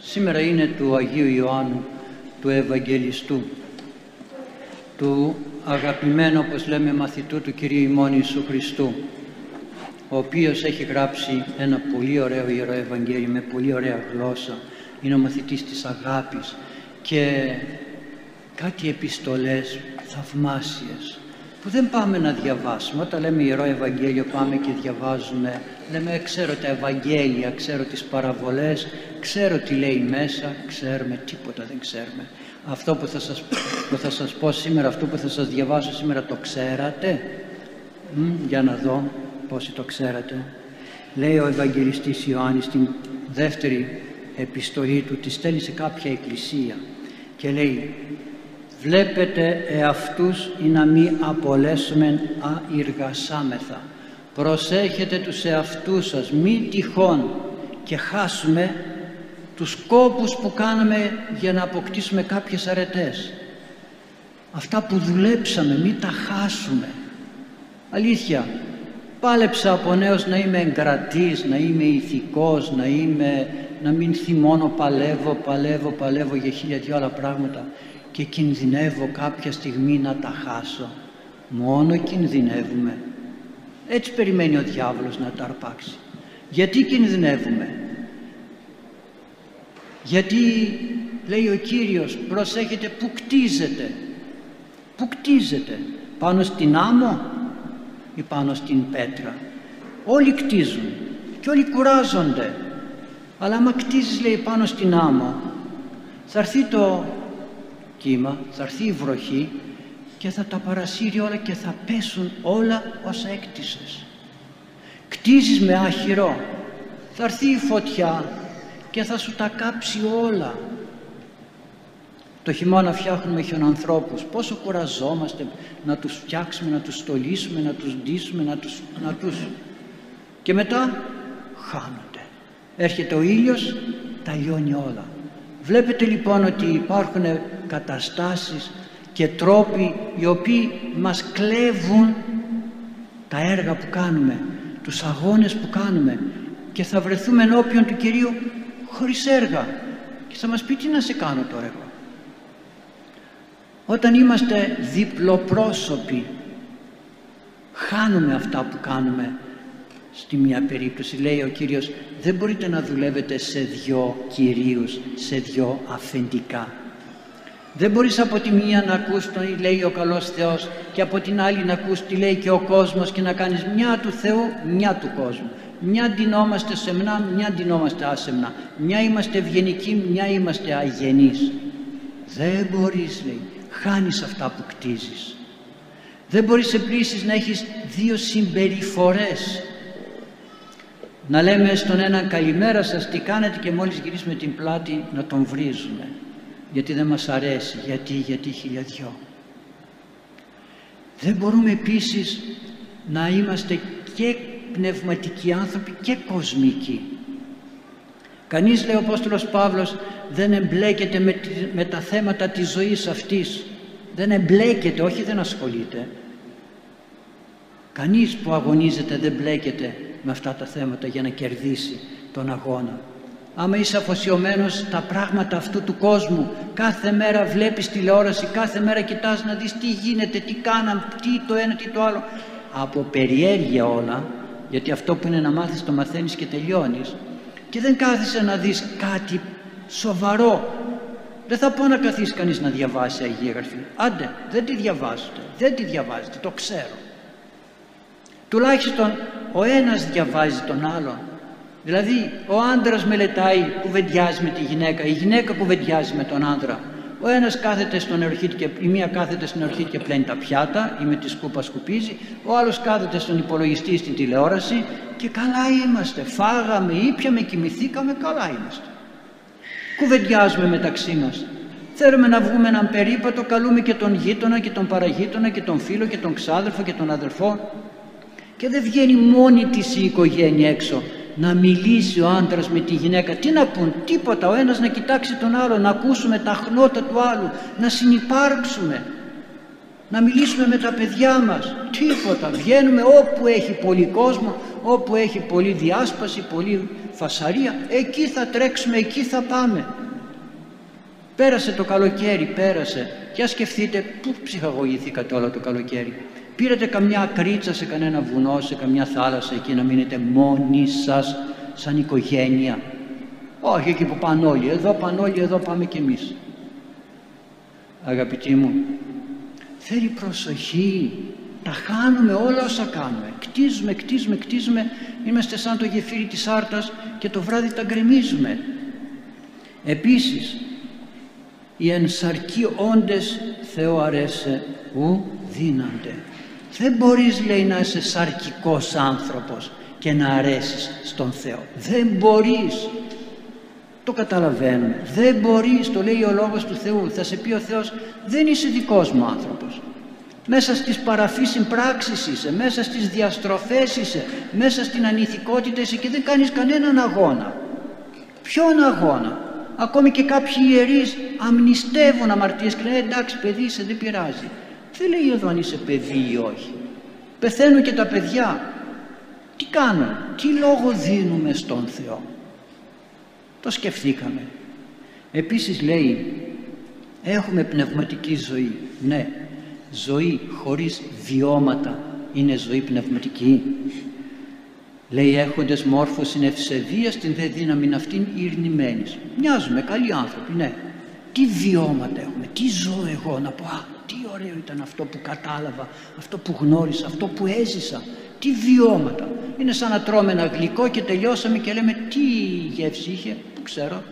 Σήμερα είναι του Αγίου Ιωάννου, του Ευαγγελιστού, του αγαπημένου, όπως λέμε, μαθητού του Κυρίου ημών Ιησού Χριστού, ο οποίος έχει γράψει ένα πολύ ωραίο Ιερό Ευαγγέλιο με πολύ ωραία γλώσσα. Είναι ο μαθητής της αγάπης και κάτι επιστολές θαυμάσιες που δεν πάμε να διαβάσουμε. Όταν λέμε Ιερό Ευαγγέλιο πάμε και διαβάζουμε, λέμε ξέρω τα Ευαγγέλια, ξέρω τις παραβολές, ξέρω τι λέει μέσα, ξέρουμε, τίποτα δεν ξέρουμε. Αυτό που θα σας, που θα σας πω σήμερα, αυτό που θα σας διαβάσω σήμερα το ξέρατε; Μ, για να δω πόσοι το ξέρατε. Λέει ο Ευαγγελιστής Ιωάννης στην δεύτερη επιστολή του, τη στέλνει σε κάποια εκκλησία και λέει βλέπετε εαυτούς ή να μη απολέσουμε αηργασάμεθα. Προσέχετε τους εαυτούς σας, μη τυχόν και χάσουμε τους κόπους που κάναμε για να αποκτήσουμε κάποιες αρετές. Αυτά που δουλέψαμε, μη τα χάσουμε. Αλήθεια, πάλεψα από νέος να είμαι εγκρατής, να είμαι ηθικός, να, είμαι, να μην θυμώνω παλεύω, παλεύω, παλεύω για χίλια δυο άλλα πράγματα και κινδυνεύω κάποια στιγμή να τα χάσω. Μόνο κινδυνεύουμε. Έτσι περιμένει ο διάβολος να τα αρπάξει. Γιατί κινδυνεύουμε; Γιατί λέει ο Κύριος προσέχετε που κτίζετε. Που κτίζετε; Πάνω στην άμμο ή πάνω στην πέτρα; Όλοι κτίζουν και όλοι κουράζονται. Αλλά άμα κτίζεις λέει πάνω στην άμμο θα έρθει το κύμα, θα έρθει η βροχή και θα τα παρασύρει όλα και θα πέσουν όλα όσα έκτισες. Κτίζεις με άχυρο, θα έρθει η φωτιά και θα σου τα κάψει όλα. Το χειμώνα φτιάχνουμε χιονανθρώπους. Πόσο κουραζόμαστε να τους φτιάξουμε, να τους στολίσουμε, να τους ντύσουμε, να τους... Να τους... Και μετά χάνονται. Έρχεται ο ήλιος, τα λιώνει όλα. Βλέπετε λοιπόν ότι υπάρχουν καταστάσεις και τρόποι οι οποίοι μας κλέβουν τα έργα που κάνουμε, τους αγώνες που κάνουμε και θα βρεθούμε ενώπιον του Κυρίου χωρίς έργα και θα μας πει τι να σε κάνω τώρα εγώ; Όταν είμαστε διπλοπρόσωποι χάνουμε αυτά που κάνουμε στη μια περίπτωση λέει ο Κύριος δεν μπορείτε να δουλεύετε σε δυο κυρίους, σε δυο αφεντικά. Δεν μπορείς από τη μία να ακούς τον λέει ο καλός Θεός και από την άλλη να ακούς τι λέει και ο κόσμος και να κάνεις μια του Θεού, μια του κόσμου. Μια ντυνόμαστε σεμνά, μια ντυνόμαστε άσεμνα. Μια είμαστε ευγενικοί, μια είμαστε αγενείς. Δεν μπορείς λέει, χάνεις αυτά που κτίζεις. Δεν μπορείς επίσης να έχεις δύο συμπεριφορές να λέμε στον έναν καλημέρα σας τι κάνετε και μόλις γυρίσουμε την πλάτη να τον βρίζουμε γιατί δεν μας αρέσει, γιατί, γιατί χιλιαδιό. Δεν μπορούμε επίσης να είμαστε και πνευματικοί άνθρωποι και κοσμικοί. Κανείς λέει ο Απόστολος Παύλος δεν εμπλέκεται με, με τα θέματα της ζωής αυτής. Δεν εμπλέκεται, όχι δεν ασχολείται. Κανείς που αγωνίζεται δεν μπλέκεται με αυτά τα θέματα για να κερδίσει τον αγώνα. Άμα είσαι αφοσιωμένος στα πράγματα αυτού του κόσμου, κάθε μέρα βλέπεις τηλεόραση, κάθε μέρα κοιτάς να δεις τι γίνεται, τι κάναν, τι το ένα, τι το άλλο. Από περιέργεια όλα, γιατί αυτό που είναι να μάθεις το μαθαίνεις και τελειώνεις και δεν κάθεσαι να δεις κάτι σοβαρό. Δεν θα πω να καθίσει κανείς να διαβάσει Αγία Γραφή. Άντε, δεν τη διαβάζετε, δεν τη διαβάζετε, το ξέρω. Τουλάχιστον ο ένας διαβάζει τον άλλον. Δηλαδή ο άντρας μελετάει, κουβεντιάζει με τη γυναίκα, η γυναίκα κουβεντιάζει με τον άντρα. Ο ένας κάθεται στον εορχήτη και η μία κάθεται στον εορχήτη και πλένει τα πιάτα ή με τη σκούπα σκουπίζει, ο άλλος κάθεται στον υπολογιστή στην τηλεόραση και καλά είμαστε. Φάγαμε, ήπιαμε, κοιμηθήκαμε, καλά είμαστε. Κουβεντιάζουμε μεταξύ μας. Θέλουμε να βγούμε έναν περίπατο, καλούμε και τον γείτονα και τον παραγείτονα και τον φίλο και τον ξάδερφο και τον αδερφό και δεν βγαίνει μόνη της η οικογένεια έξω να μιλήσει ο άντρας με τη γυναίκα τι να πούν, τίποτα ο ένας να κοιτάξει τον άλλο να ακούσουμε τα χνότα του άλλου να συνυπάρξουμε να μιλήσουμε με τα παιδιά μας τίποτα, βγαίνουμε όπου έχει πολύ κόσμο όπου έχει πολλή διάσπαση, πολλή φασαρία, εκεί θα τρέξουμε, εκεί θα πάμε. Πέρασε το καλοκαίρι, πέρασε. Και ας σκεφτείτε πού ψυχαγωγηθήκατε όλο το καλοκαίρι. Πήρατε καμιά κρίτσα σε κανένα βουνό, σε καμιά θάλασσα εκεί να μείνετε μόνοι σας σαν οικογένεια. Όχι εκεί που πάνε όλοι, εδώ πάνε όλοι, εδώ πάμε κι εμείς. Αγαπητοί μου, θέλει προσοχή, τα χάνουμε όλα όσα κάνουμε. Κτίζουμε, κτίζουμε, κτίζουμε, είμαστε σαν το γεφύρι της άρτας και το βράδυ τα γκρεμίζουμε. Επίσης, οι ενσαρκοί όντες Θεό αρέσε ου δίνανται. Δεν μπορείς λέει να είσαι σαρκικός άνθρωπος και να αρέσεις στον Θεό. Δεν μπορείς. Το καταλαβαίνουμε. Δεν μπορείς, το λέει ο Λόγος του Θεού. Θα σε πει ο Θεός, δεν είσαι δικός μου άνθρωπος. Μέσα στις παραφείς συμπράξεις είσαι, μέσα στις διαστροφές είσαι, μέσα στην ανηθικότητα είσαι και δεν κάνεις κανέναν αγώνα. Ποιον αγώνα; Ακόμη και κάποιοι ιερείς αμνηστεύουν αμαρτίες και λένε εντάξει παιδί είσαι δεν πειράζει. Δεν λέει εδώ αν είσαι παιδί ή όχι. Πεθαίνουν και τα παιδιά. Τι κάνουν, τι λόγο δίνουμε στον Θεό; Το σκεφτήκαμε. Επίσης λέει έχουμε πνευματική ζωή. Ναι, ζωή χωρίς βιώματα είναι ζωή πνευματική. Λέει έχοντες μόρφωση ευσεβίας την δε δύναμη αυτήν ειρνημένης. Μοιάζουμε καλοί άνθρωποι, ναι. Τι βιώματα έχουμε, τι ζω εγώ να πω, α, τι ωραίο ήταν αυτό που κατάλαβα, αυτό που γνώρισα, αυτό που έζησα. Τι βιώματα. Είναι σαν να τρώμε ένα γλυκό και τελειώσαμε και λέμε τι γεύση είχε, που ξέρω.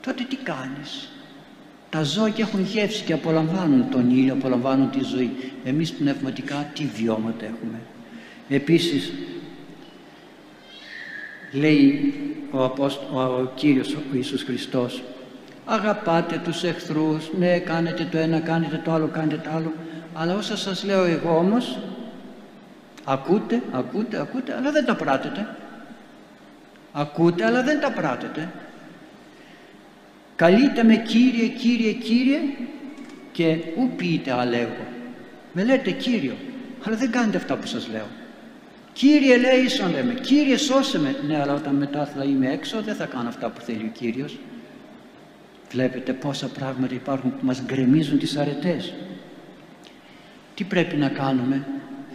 Τότε τι κάνεις; Τα ζώα και έχουν γεύση και απολαμβάνουν τον ήλιο, απολαμβάνουν τη ζωή. Εμείς πνευματικά τι βιώματα έχουμε. Επίσης λέει ο, Απόστο, ο Κύριος ο Ιησούς Χριστός αγαπάτε τους εχθρούς, ναι κάνετε το ένα, κάνετε το άλλο, κάνετε το άλλο. Αλλά όσα σας λέω εγώ όμως ακούτε, ακούτε, ακούτε αλλά δεν τα πράτετε. Ακούτε αλλά δεν τα πράτετε. Καλείτε με Κύριε, Κύριε, Κύριε και ου πείτε αλέγω με λέτε Κύριο αλλά δεν κάνετε αυτά που σας λέω. Κύριε λέησον λέμε, Κύριε σώσε με. Ναι, αλλά όταν μετά θα είμαι έξω δεν θα κάνω αυτά που θέλει ο Κύριος. Βλέπετε πόσα πράγματα υπάρχουν που μας γκρεμίζουν τις αρετές. Τι πρέπει να κάνουμε,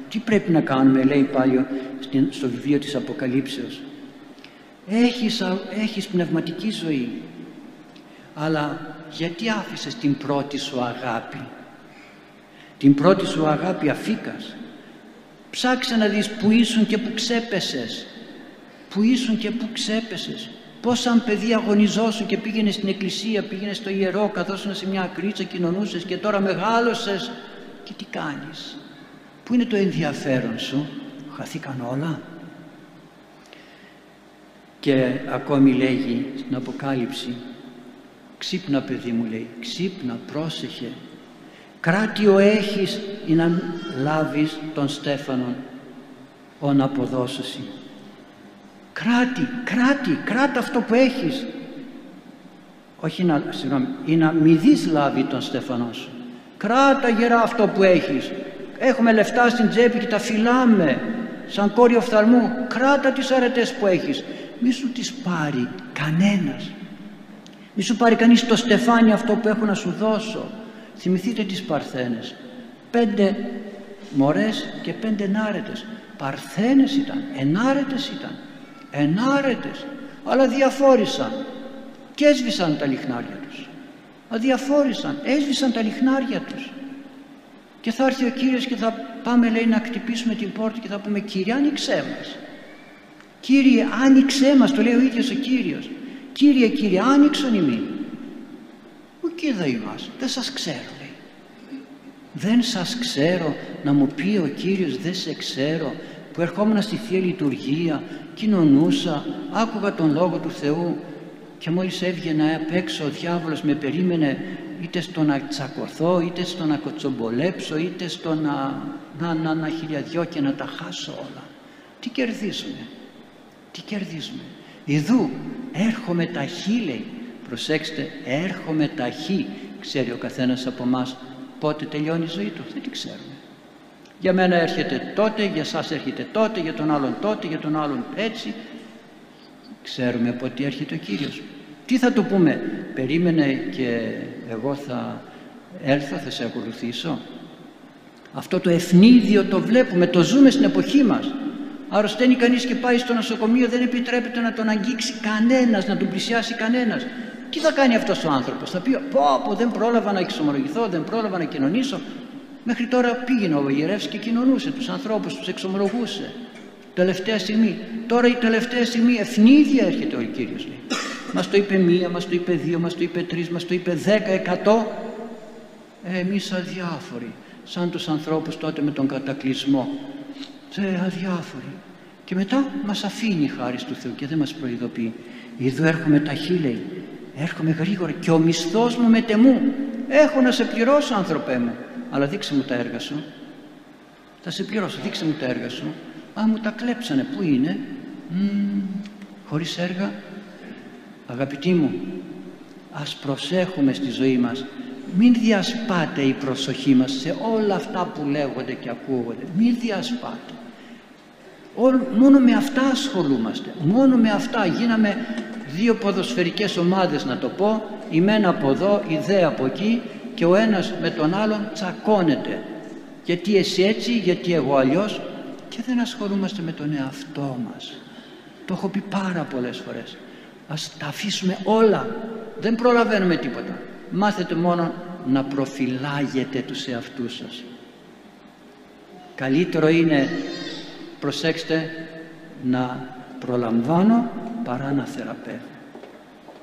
τι πρέπει να κάνουμε λέει πάλι στο βιβλίο της Αποκαλύψεως. Έχεις, έχεις πνευματική ζωή, αλλά γιατί άφησες την πρώτη σου αγάπη; Την πρώτη σου αγάπη αφήκας Ψάξε να δεις που ήσουν και που ξέπεσες. Που ήσουν και που ξέπεσες. Πώς σαν παιδί αγωνιζόσουν και πήγαινε στην εκκλησία, πήγαινε στο ιερό, καθόσουν σε μια κρίτσα, κοινωνούσες και τώρα μεγάλωσες. Και τι κάνεις; Πού είναι το ενδιαφέρον σου; Χαθήκαν όλα; Και ακόμη λέγει στην Αποκάλυψη ξύπνα παιδί μου λέει ξύπνα πρόσεχε κράτιο έχεις ή να λάβεις τον Στέφανον όν αποδώσωση κράτη, κράτη, κράτα αυτό που έχεις. Όχι να, συγγνώμη, ή να μη δεις λάβει τον Στέφανό σου. Κράτα γερά αυτό που έχεις. Έχουμε λεφτά στην τσέπη και τα φυλάμε σαν κόρη οφθαλμού κράτα τις αρετές που έχεις. Μη σου τις πάρει κανένας. Μη σου πάρει κανείς το στεφάνι αυτό που έχω να σου δώσω. Θυμηθείτε τις Παρθένες. Πέντε μωρές και πέντε ενάρετες. Παρθένες ήταν, ενάρετες ήταν. Ενάρετες. Αλλά διαφόρησαν και έσβησαν τα λιχνάρια τους. Αδιαφόρησαν, έσβησαν τα λιχνάρια τους. Και θα έρθει ο Κύριος και θα πάμε λέει να χτυπήσουμε την πόρτα και θα πούμε Κύριε άνοιξέ μας. Κύριε άνοιξέ μας, το λέει ο ίδιος ο Κύριος. Κύριε, Κύριε άνοιξον ημί και εδώ είμαστε, δεν σας ξέρω λέει. Δεν σας ξέρω να μου πει ο Κύριος δεν σε ξέρω που ερχόμουν στη Θεία Λειτουργία, κοινωνούσα, άκουγα τον Λόγο του Θεού και μόλις έβγαινα απ' έξω ο διάβολος με περίμενε είτε στο να τσακωθώ, είτε στο να κοτσομπολέψω, είτε στο να, να, να, να χιλιαδιό και να τα χάσω όλα. Τι κερδίζουμε, τι κερδίζουμε. Ιδού έρχομαι ταχύ λέει προσέξτε έρχομαι ταχύ ξέρει ο καθένας από εμάς πότε τελειώνει η ζωή του; Δεν τη ξέρουμε Για μένα έρχεται τότε, για σας έρχεται τότε, για τον άλλον τότε, για τον άλλον έτσι. Ξέρουμε πότε έρχεται ο Κύριος. Τι θα του πούμε, περίμενε και εγώ θα έρθω, θα σε ακολουθήσω. Αυτό το ευνίδιο το βλέπουμε, το ζούμε στην εποχή μας. Αρρωσταίνει κανείς και πάει στο νοσοκομείο, δεν επιτρέπεται να τον αγγίξει κανένας, να τον πλησιάσει κανένας. Τι θα κάνει αυτός ο άνθρωπος, θα πει πω, πω δεν πρόλαβα να εξομολογηθώ, δεν πρόλαβα να κοινωνήσω. Μέχρι τώρα πήγαινε ο ιερεύς και κοινωνούσε τους ανθρώπους, τους εξομολογούσε. Τελευταία στιγμή. Τώρα η τελευταία στιγμή ευνίδια έρχεται ο Κύριος λέει. Μας το είπε μία, μας το είπε δύο, μας το είπε τρεις, μας το είπε δέκα, εκατό. Ε, εμείς αδιάφοροι, σαν τους ανθρώπους τότε με τον κατακλυσμό. Σε αδιάφοροι. Και μετά μας αφήνει η χάρη του Θεού και δεν μας προειδοποιεί. Εδώ έρχομαι ταχύ λέει. Έρχομαι γρήγορα και ο μισθός μου μετεμού. Έχω να σε πληρώσω άνθρωπέ μου. Αλλά δείξε μου τα έργα σου. Θα σε πληρώσω, δείξε μου τα έργα σου. Α, μου τα κλέψανε. Πού είναι; Μ, χωρίς έργα. Αγαπητοί μου, ας προσέχουμε στη ζωή μας. Μην διασπάτε η προσοχή μας σε όλα αυτά που λέγονται και ακούγονται. Μην διασπάτε. Μόνο με αυτά ασχολούμαστε. Μόνο με αυτά γίναμε δύο ποδοσφαιρικές ομάδες να το πω. Η μένα από εδώ, η δε από εκεί και ο ένας με τον άλλον τσακώνεται. Γιατί εσύ έτσι, γιατί εγώ αλλιώς και δεν ασχολούμαστε με τον εαυτό μας. Το έχω πει πάρα πολλές φορές. Ας τα αφήσουμε όλα. Δεν προλαβαίνουμε τίποτα. Μάθετε μόνο να προφυλάγετε τους εαυτούς σας. Καλύτερο είναι, προσέξτε, να προλαμβάνω παρά να θεραπεύω.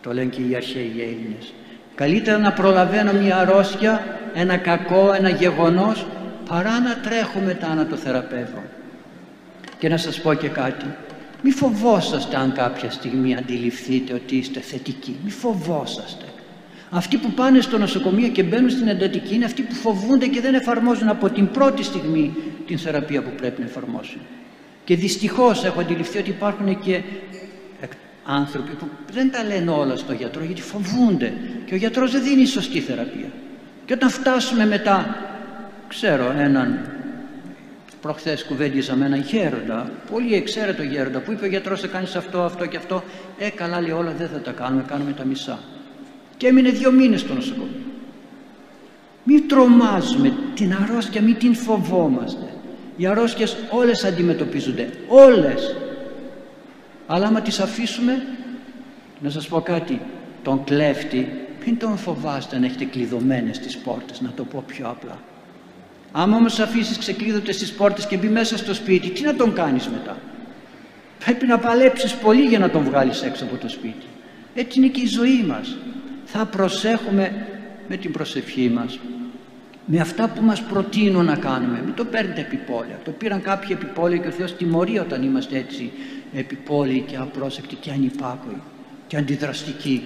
Το λένε και οι αρχαίοι Έλληνες. Καλύτερα να προλαβαίνω μια αρρώστια, ένα κακό, ένα γεγονός, παρά να τρέχω μετά να το θεραπεύω. Και να σας πω και κάτι. Μη φοβόσαστε αν κάποια στιγμή αντιληφθείτε ότι είστε θετικοί. Μη φοβόσαστε. Αυτοί που πάνε στο νοσοκομείο και μπαίνουν στην εντατική είναι αυτοί που φοβούνται και δεν εφαρμόζουν από την πρώτη στιγμή την θεραπεία που πρέπει να εφαρμόσουν. Και δυστυχώς έχω αντιληφθεί ότι υπάρχουν και άνθρωποι που δεν τα λένε όλα στο γιατρό γιατί φοβούνται και ο γιατρός δεν δίνει σωστή θεραπεία. Και όταν φτάσουμε μετά, ξέρω έναν προχθές κουβέντιζα με έναν γέροντα, πολύ εξαίρετο γέροντα, που είπε ο γιατρός θα κάνεις αυτό, αυτό και αυτό. Ε, καλά λέει όλα δεν θα τα κάνουμε, κάνουμε τα μισά. Και έμεινε δύο μήνες στο νοσοκομείο. Μην τρομάζουμε την αρρώστια, μην την φοβόμαστε. Οι αρρώστιες όλες αντιμετωπίζονται, όλες. Αλλά άμα τις αφήσουμε, να σας πω κάτι, τον κλέφτη, μην τον φοβάστε να έχετε κλειδωμένες τις πόρτες, να το πω πιο απλά. Άμα όμως αφήσεις ξεκλείδωτες τις πόρτες και μπει μέσα στο σπίτι, τι να τον κάνεις μετά; Πρέπει να παλέψεις πολύ για να τον βγάλεις έξω από το σπίτι. Έτσι είναι και η ζωή μας. Θα προσέχουμε με την προσευχή μας, με αυτά που μας προτείνουν να κάνουμε. Μην το παίρνετε επιπόλαια. Το πήραν κάποιοι επιπόλαια και ο Θεός τιμωρεί όταν είμαστε έτσι επιπόλαιοι και απρόσεκτοι και ανυπάκοοι και αντιδραστικοί.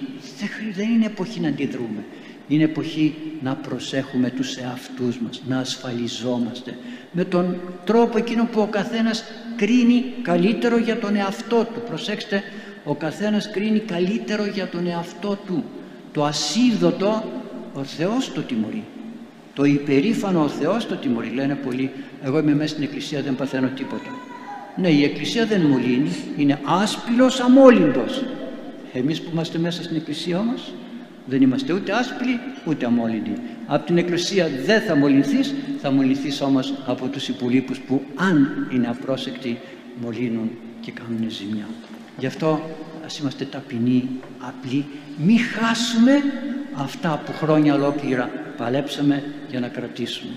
Δεν είναι εποχή να αντιδρούμε. Είναι εποχή να προσέχουμε τους εαυτούς μας, να ασφαλιζόμαστε με τον τρόπο εκείνο που ο καθένας κρίνει καλύτερο για τον εαυτό του. Προσέξτε, ο καθένας κρίνει καλύτερο για τον εαυτό του. Το ασίδωτο ο Θεός το τιμωρεί. Το υπερήφανο ο Θεός το τιμωρεί. Λένε πολλοί, εγώ είμαι μέσα στην εκκλησία δεν παθαίνω τίποτα. Ναι, η εκκλησία δεν μολύνει, είναι άσπυλος αμόλυντος. Εμείς που είμαστε μέσα στην εκκλησία όμως, δεν είμαστε ούτε άσπλοι ούτε αμόλυντοι. Από την Εκκλησία δεν θα μολυνθείς, θα μολυνθείς όμως από τους υπολείπους που αν είναι απρόσεκτοι μολύνουν και κάνουν ζημιά. Γι' αυτό ας είμαστε ταπεινοί, απλοί, μη χάσουμε αυτά που χρόνια ολόκληρα παλέψαμε για να κρατήσουμε.